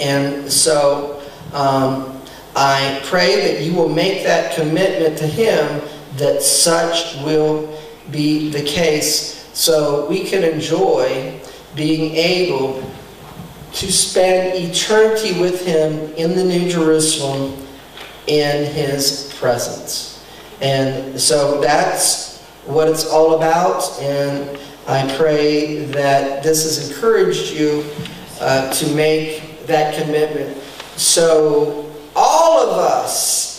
And so um, I pray that you will make that commitment to Him that such will be the case so we can enjoy being able to spend eternity with Him in the New Jerusalem in His presence. And so that's what it's all about. And I pray that this has encouraged you uh, to make that commitment. So all of us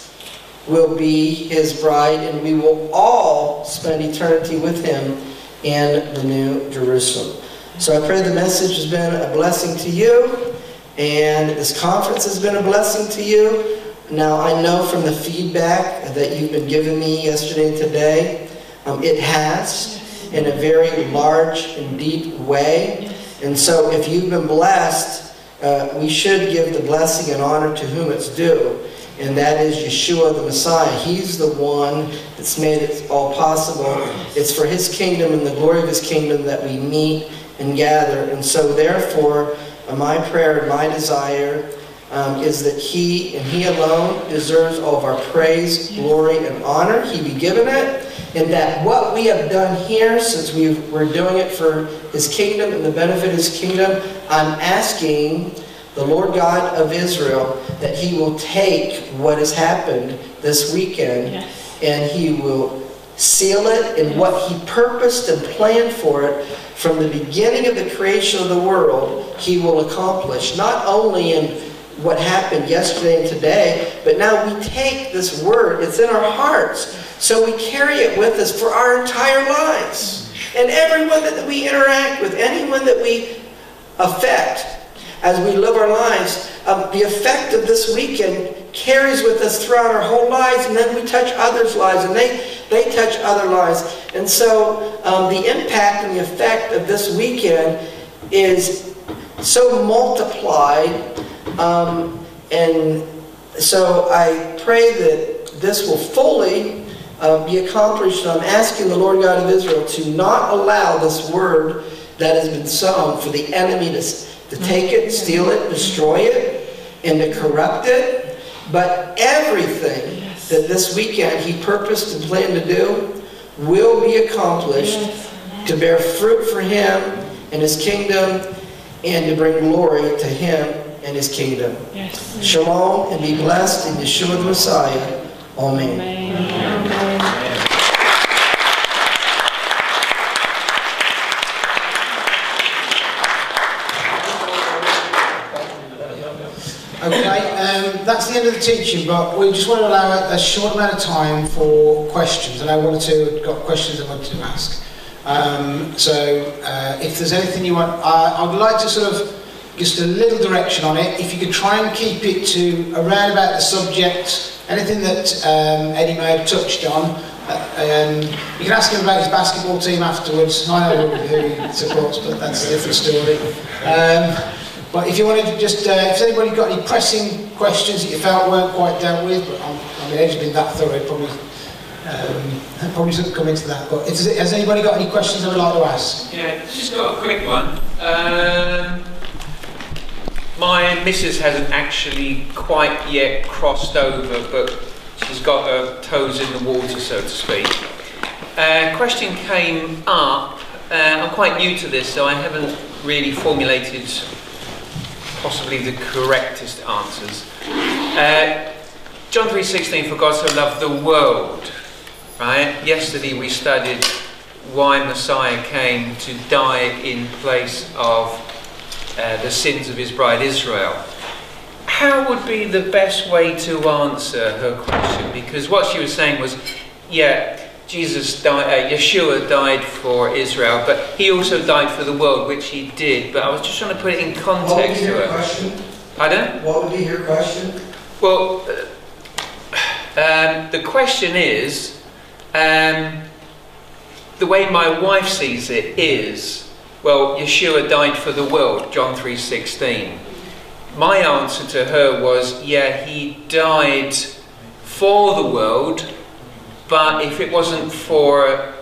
will be his bride, and we will all spend eternity with him in the New Jerusalem. So I pray the message has been a blessing to you, and this conference has been a blessing to you. Now, I know from the feedback that you've been giving me yesterday and today, um, it has in a very large and deep way. And so, if you've been blessed, uh, we should give the blessing and honor to whom it's due and that is Yeshua the Messiah. He's the one that's made it all possible. It's for His kingdom and the glory of His kingdom that we meet and gather. And so, therefore, uh, my prayer and my desire um, is that He and He alone deserves all of our praise, glory, and honor. He be given it. And that what we have done here, since we we're doing it for His kingdom and the benefit of His kingdom, I'm asking the Lord God of Israel, that He will take what has happened this weekend yes. and He will seal it in what He purposed and planned for it from the beginning of the creation of the world, He will accomplish. Not only in what happened yesterday and today, but now we take this word, it's in our hearts, so we carry it with us for our entire lives. And everyone that we interact with, anyone that we affect, as we live our lives, um, the effect of this weekend carries with us throughout our whole lives, and then we touch others' lives, and they, they touch other lives. And so um, the impact and the effect of this weekend is so multiplied. Um, and so I pray that this will fully uh, be accomplished. I'm asking the Lord God of Israel to not allow this word that has been sown for the enemy to to take it, steal it, destroy it, and to corrupt it. But everything that this weekend he purposed and planned to do will be accomplished to bear fruit for him and his kingdom and to bring glory to him and his kingdom. Yes. Shalom and be blessed in Yeshua the Messiah. Amen. Amen. Amen. Okay, um, that's the end of the teaching, but we just want to allow a, short amount of time for questions. And I wanted to got questions I wanted to ask. Um, so uh, if there's anything you want, I would like to sort of just a little direction on it. If you could try and keep it to around about the subject, anything that um, Eddie may have touched on. Uh, um, you can ask him about his basketball team afterwards. I know who he supports, but that's a different story. Um, but if you wanted to just, uh, if anybody got any pressing questions that you felt weren't quite dealt with, but I'm, I mean, Ed's been that thorough, probably um, probably shouldn't come into that. But has anybody got any questions they would like to ask? Yeah, just got a quick one. Um, my missus hasn't actually quite yet crossed over, but she's got her toes in the water, so to speak. Uh, question came up. Uh, I'm quite new to this, so I haven't really formulated possibly the correctest answers. Uh, John 3.16, for God so loved the world, right? Yesterday we studied why Messiah came to die in place of uh, the sins of his bride Israel. How would be the best way to answer her question? Because what she was saying was, yeah, Jesus died, uh, Yeshua died for Israel, but he also died for the world, which he did. But I was just trying to put it in context what would be your Question? Pardon? What would be your question? Well, uh, um, the question is, um, the way my wife sees it is, well, Yeshua died for the world, John 3:16. My answer to her was, yeah, he died for the world, but if it wasn't for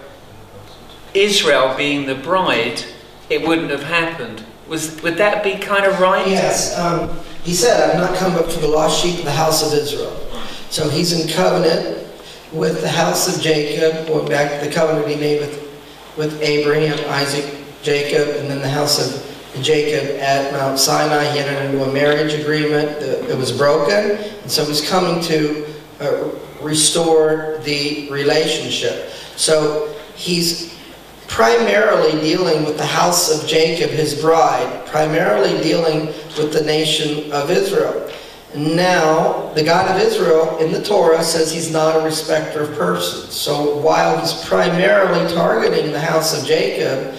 Israel being the bride, it wouldn't have happened. Was would that be kind of right? Yes, um, he said, I've not come but for the lost sheep of the house of Israel. So he's in covenant with the house of Jacob, going back to the covenant he made with, with Abraham, Isaac, Jacob, and then the house of Jacob at Mount Sinai. He entered into a marriage agreement that it was broken, and so he's coming to uh, restore the relationship. So he's primarily dealing with the house of Jacob, his bride, primarily dealing with the nation of Israel. Now, the God of Israel in the Torah says he's not a respecter of persons. So while he's primarily targeting the house of Jacob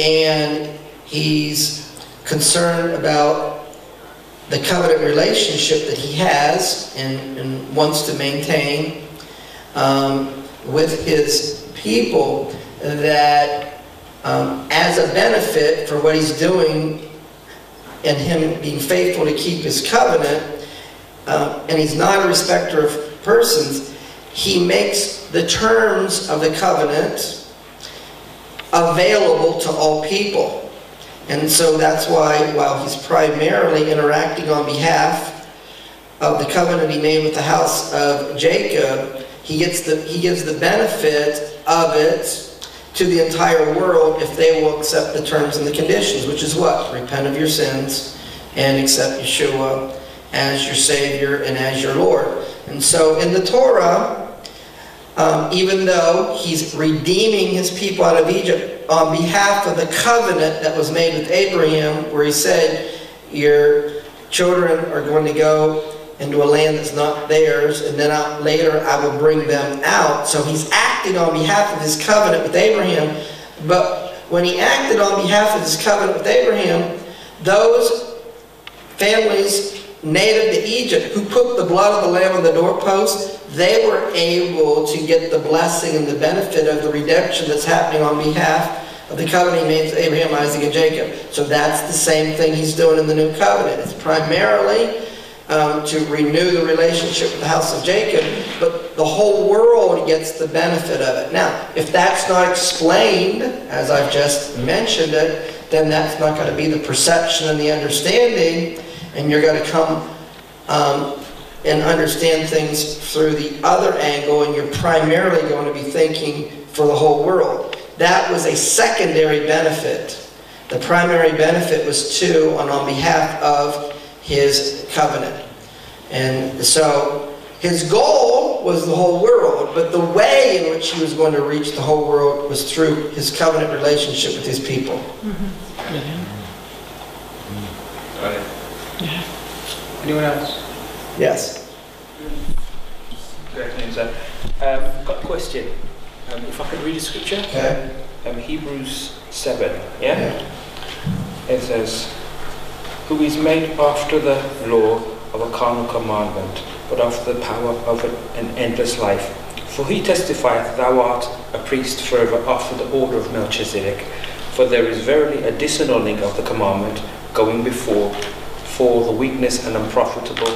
and he's concerned about the covenant relationship that he has and, and wants to maintain um, with his people, that um, as a benefit for what he's doing and him being faithful to keep his covenant, um, and he's not a respecter of persons, he makes the terms of the covenant available to all people. And so that's why, while he's primarily interacting on behalf of the covenant he made with the house of Jacob, he gets the he gives the benefit of it to the entire world if they will accept the terms and the conditions, which is what? Repent of your sins and accept Yeshua as your Savior and as your Lord. And so in the Torah, um, even though he's redeeming his people out of Egypt on behalf of the covenant that was made with Abraham, where he said, Your children are going to go into a land that's not theirs, and then I, later I will bring them out. So he's acting on behalf of his covenant with Abraham. But when he acted on behalf of his covenant with Abraham, those families native to Egypt who put the blood of the lamb on the doorpost, they were able to get the blessing and the benefit of the redemption that's happening on behalf of the covenant he made with Abraham, Isaac, and Jacob. So that's the same thing he's doing in the new covenant. It's primarily um, to renew the relationship with the house of Jacob, but the whole world gets the benefit of it. Now, if that's not explained, as I've just mentioned it, then that's not going to be the perception and the understanding, and you're going to come um, and understand things through the other angle, and you're primarily going to be thinking for the whole world. That was a secondary benefit. The primary benefit was to and on behalf of his covenant. And so his goal was the whole world, but the way in which he was going to reach the whole world was through his covenant relationship with his people. Got it. Anyone else? Yes. Good afternoon, sir. Um, got a question. Um, if I could read a scripture, Okay. um, Hebrews 7, yeah? It says, Who is made after the law of a carnal commandment, but after the power of an endless life. For he testifieth, Thou art a priest forever after the order of Melchizedek. For there is verily a disannulling of the commandment going before for the weakness and unprofitable,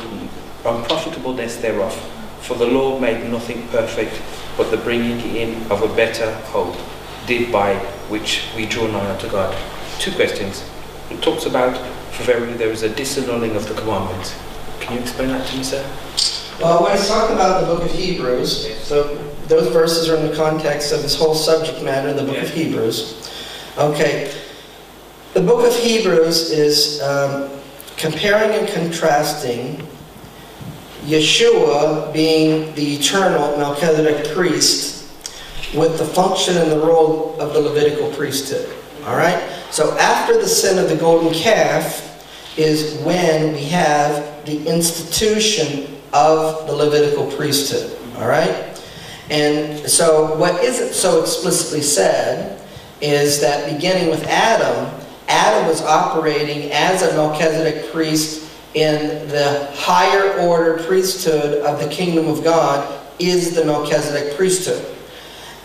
unprofitableness thereof. For the law made nothing perfect, but the bringing in of a better hope, did by which we draw nigh unto God. Two questions. It talks about, for verily there is a disannulling of the commandments. Can you explain that to me, sir? Well, when he's talking about the book of Hebrews, so those verses are in the context of this whole subject matter in the book of Hebrews. Okay, the book of Hebrews is um, comparing and contrasting Yeshua being the eternal Melchizedek priest with the function and the role of the Levitical priesthood. All right? So after the sin of the golden calf is when we have the institution of the Levitical priesthood. All right? And so what isn't so explicitly said is that beginning with Adam, Adam was operating as a Melchizedek priest in the higher order priesthood of the kingdom of God is the Melchizedek priesthood.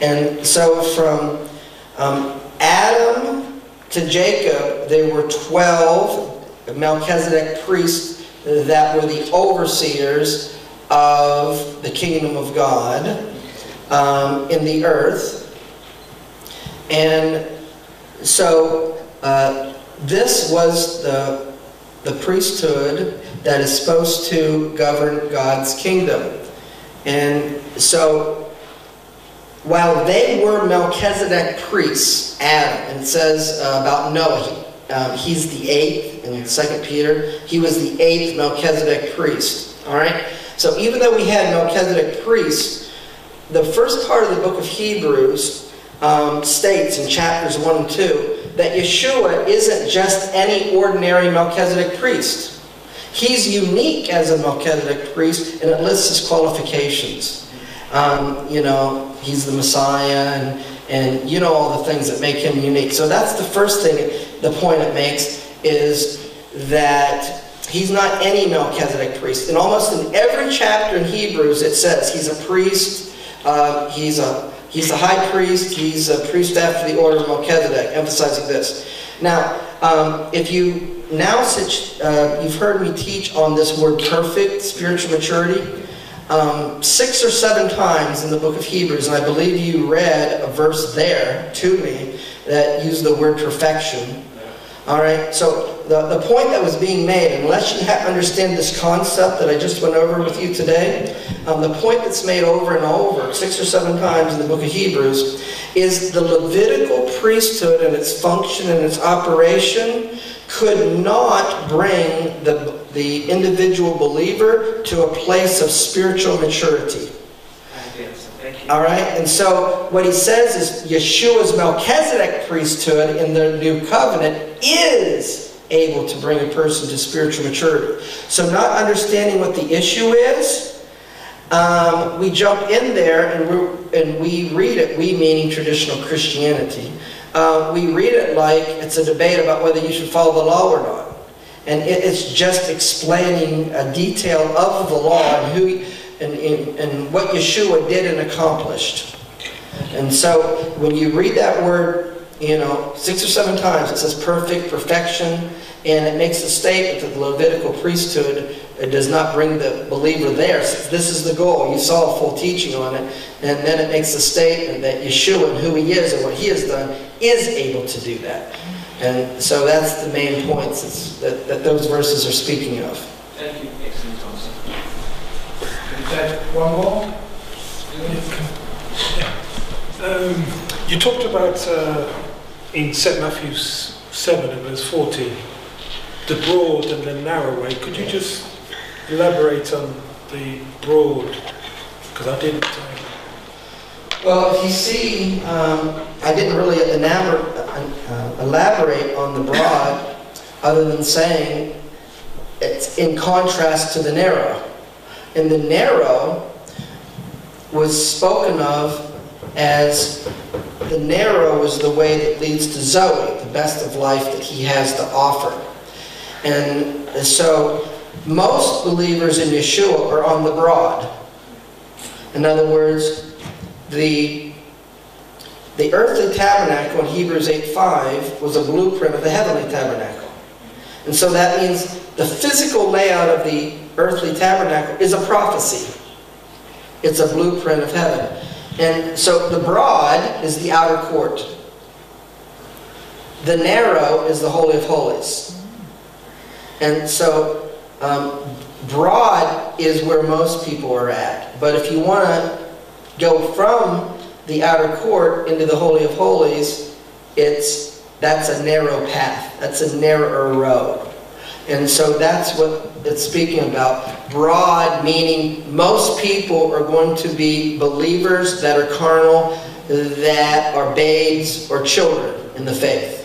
And so from um, Adam to Jacob, there were 12 Melchizedek priests that were the overseers of the kingdom of God um, in the earth. And so uh, this was the, the priesthood that is supposed to govern God's kingdom. And so while they were Melchizedek priests, Adam, and it says uh, about Noah, he, um, he's the eighth in 2 Peter, he was the eighth Melchizedek priest. All right? So even though we had Melchizedek priests, the first part of the book of Hebrews um, states in chapters 1 and 2 that Yeshua isn't just any ordinary Melchizedek priest. He's unique as a Melchizedek priest, and it lists his qualifications. Um, you know, he's the Messiah, and, and you know all the things that make him unique. So that's the first thing, the point it makes, is that he's not any Melchizedek priest. And almost in every chapter in Hebrews, it says he's a priest, uh, he's a He's the high priest. He's a priest after the order of Melchizedek, emphasizing this. Now, um, if you now, uh, you've heard me teach on this word perfect, spiritual maturity, um, six or seven times in the book of Hebrews, and I believe you read a verse there to me that used the word perfection. All right, so the, the point that was being made, unless you understand this concept that I just went over with you today, um, the point that's made over and over, six or seven times in the book of Hebrews, is the Levitical priesthood and its function and its operation could not bring the, the individual believer to a place of spiritual maturity. All right, and so what he says is Yeshua's Melchizedek priesthood in the new covenant is able to bring a person to spiritual maturity. So not understanding what the issue is, um, we jump in there and, we and we read it, we meaning traditional Christianity, uh, we read it like it's a debate about whether you should follow the law or not. And it, it's just explaining a detail of the law and, who, and, and, and what Yeshua did and accomplished. And so when you read that word you know, six or seven times it says perfect, perfection, and it makes a statement that the Levitical priesthood does not bring the believer there. This is the goal. You saw a full teaching on it. And then it makes a statement that Yeshua and who he is and what he has done is able to do that. And so that's the main points that, that those verses are speaking of. Thank you. Excellent answer. One more? Yeah. Um, you talked about uh, in St. Matthew 7 and verse 14, the broad and the narrow way. Could you just elaborate on the broad? Because I didn't. Uh... Well, if you see, um, I didn't really elaborate, uh, elaborate on the broad other than saying it's in contrast to the narrow. And the narrow was spoken of as the narrow is the way that leads to Zoe, the best of life that he has to offer. And so most believers in Yeshua are on the broad. In other words, the, the earthly tabernacle in Hebrews 8.5 was a blueprint of the heavenly tabernacle. And so that means the physical layout of the earthly tabernacle is a prophecy. It's a blueprint of heaven. And so the broad is the outer court. The narrow is the Holy of Holies. And so um, broad is where most people are at. But if you want to go from the outer court into the Holy of Holies, it's that's a narrow path. That's a narrower road. And so that's what it's speaking about. Broad, meaning most people are going to be believers that are carnal, that are babes or children in the faith.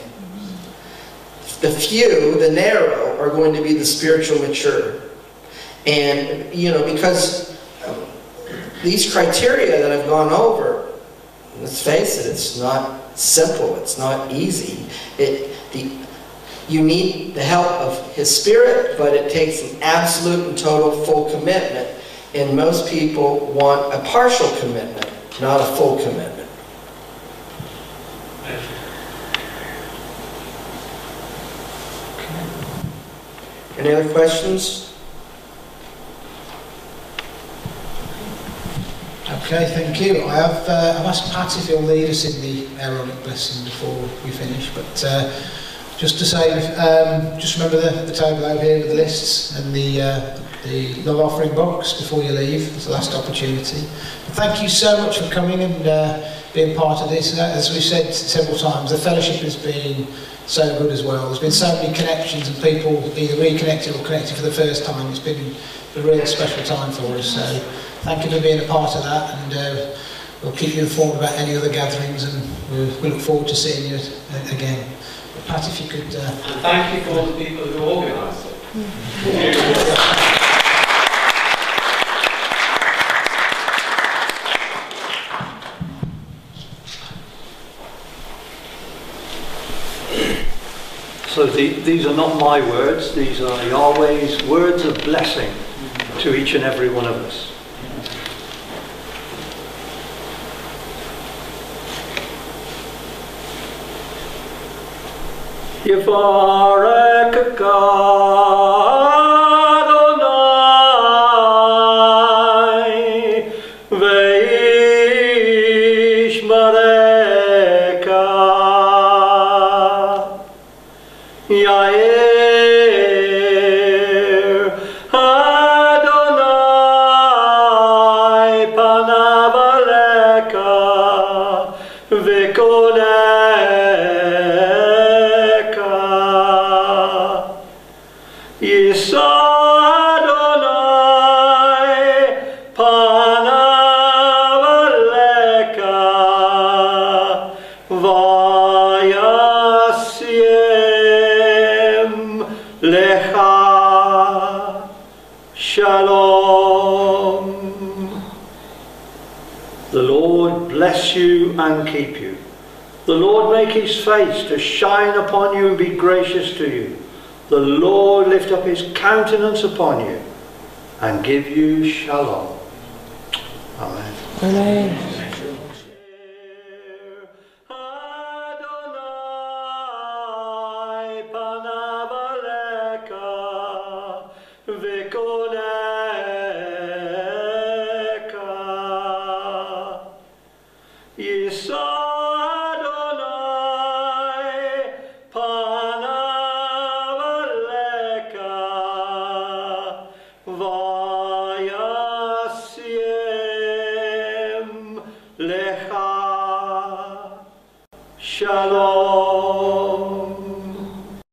The few, the narrow, are going to be the spiritual mature. And, you know, because um, these criteria that I've gone over, let's face it, it's not simple, it's not easy. It, the, you need the help of His Spirit, but it takes an absolute and total full commitment. And most people want a partial commitment, not a full commitment. Any other questions? Okay, thank you. I have, uh, I've asked Pat if he'll lead us in the Aaronic blessing before we finish, but uh, just to say, um, just remember the, the table out here with the lists and the, uh, the love offering box before you leave. It's the last opportunity. But thank you so much for coming and uh, being part of this. Uh, as we've said several times, the fellowship has been so good as well. There's been so many connections and people either reconnected or connected for the first time. It's been a real special time for us. So thank you for being a part of that. And uh, we'll keep you informed about any other gatherings and we we look forward to seeing you again. Pat, if you could... Uh, And thank you for all the people who organised it. So the, these are not my words, these are Yahweh's words of blessing to each and every one of us. Yivarek Adonai you and keep you. The Lord make his face to shine upon you and be gracious to you. The Lord lift up his countenance upon you and give you shalom. Amen. Adonai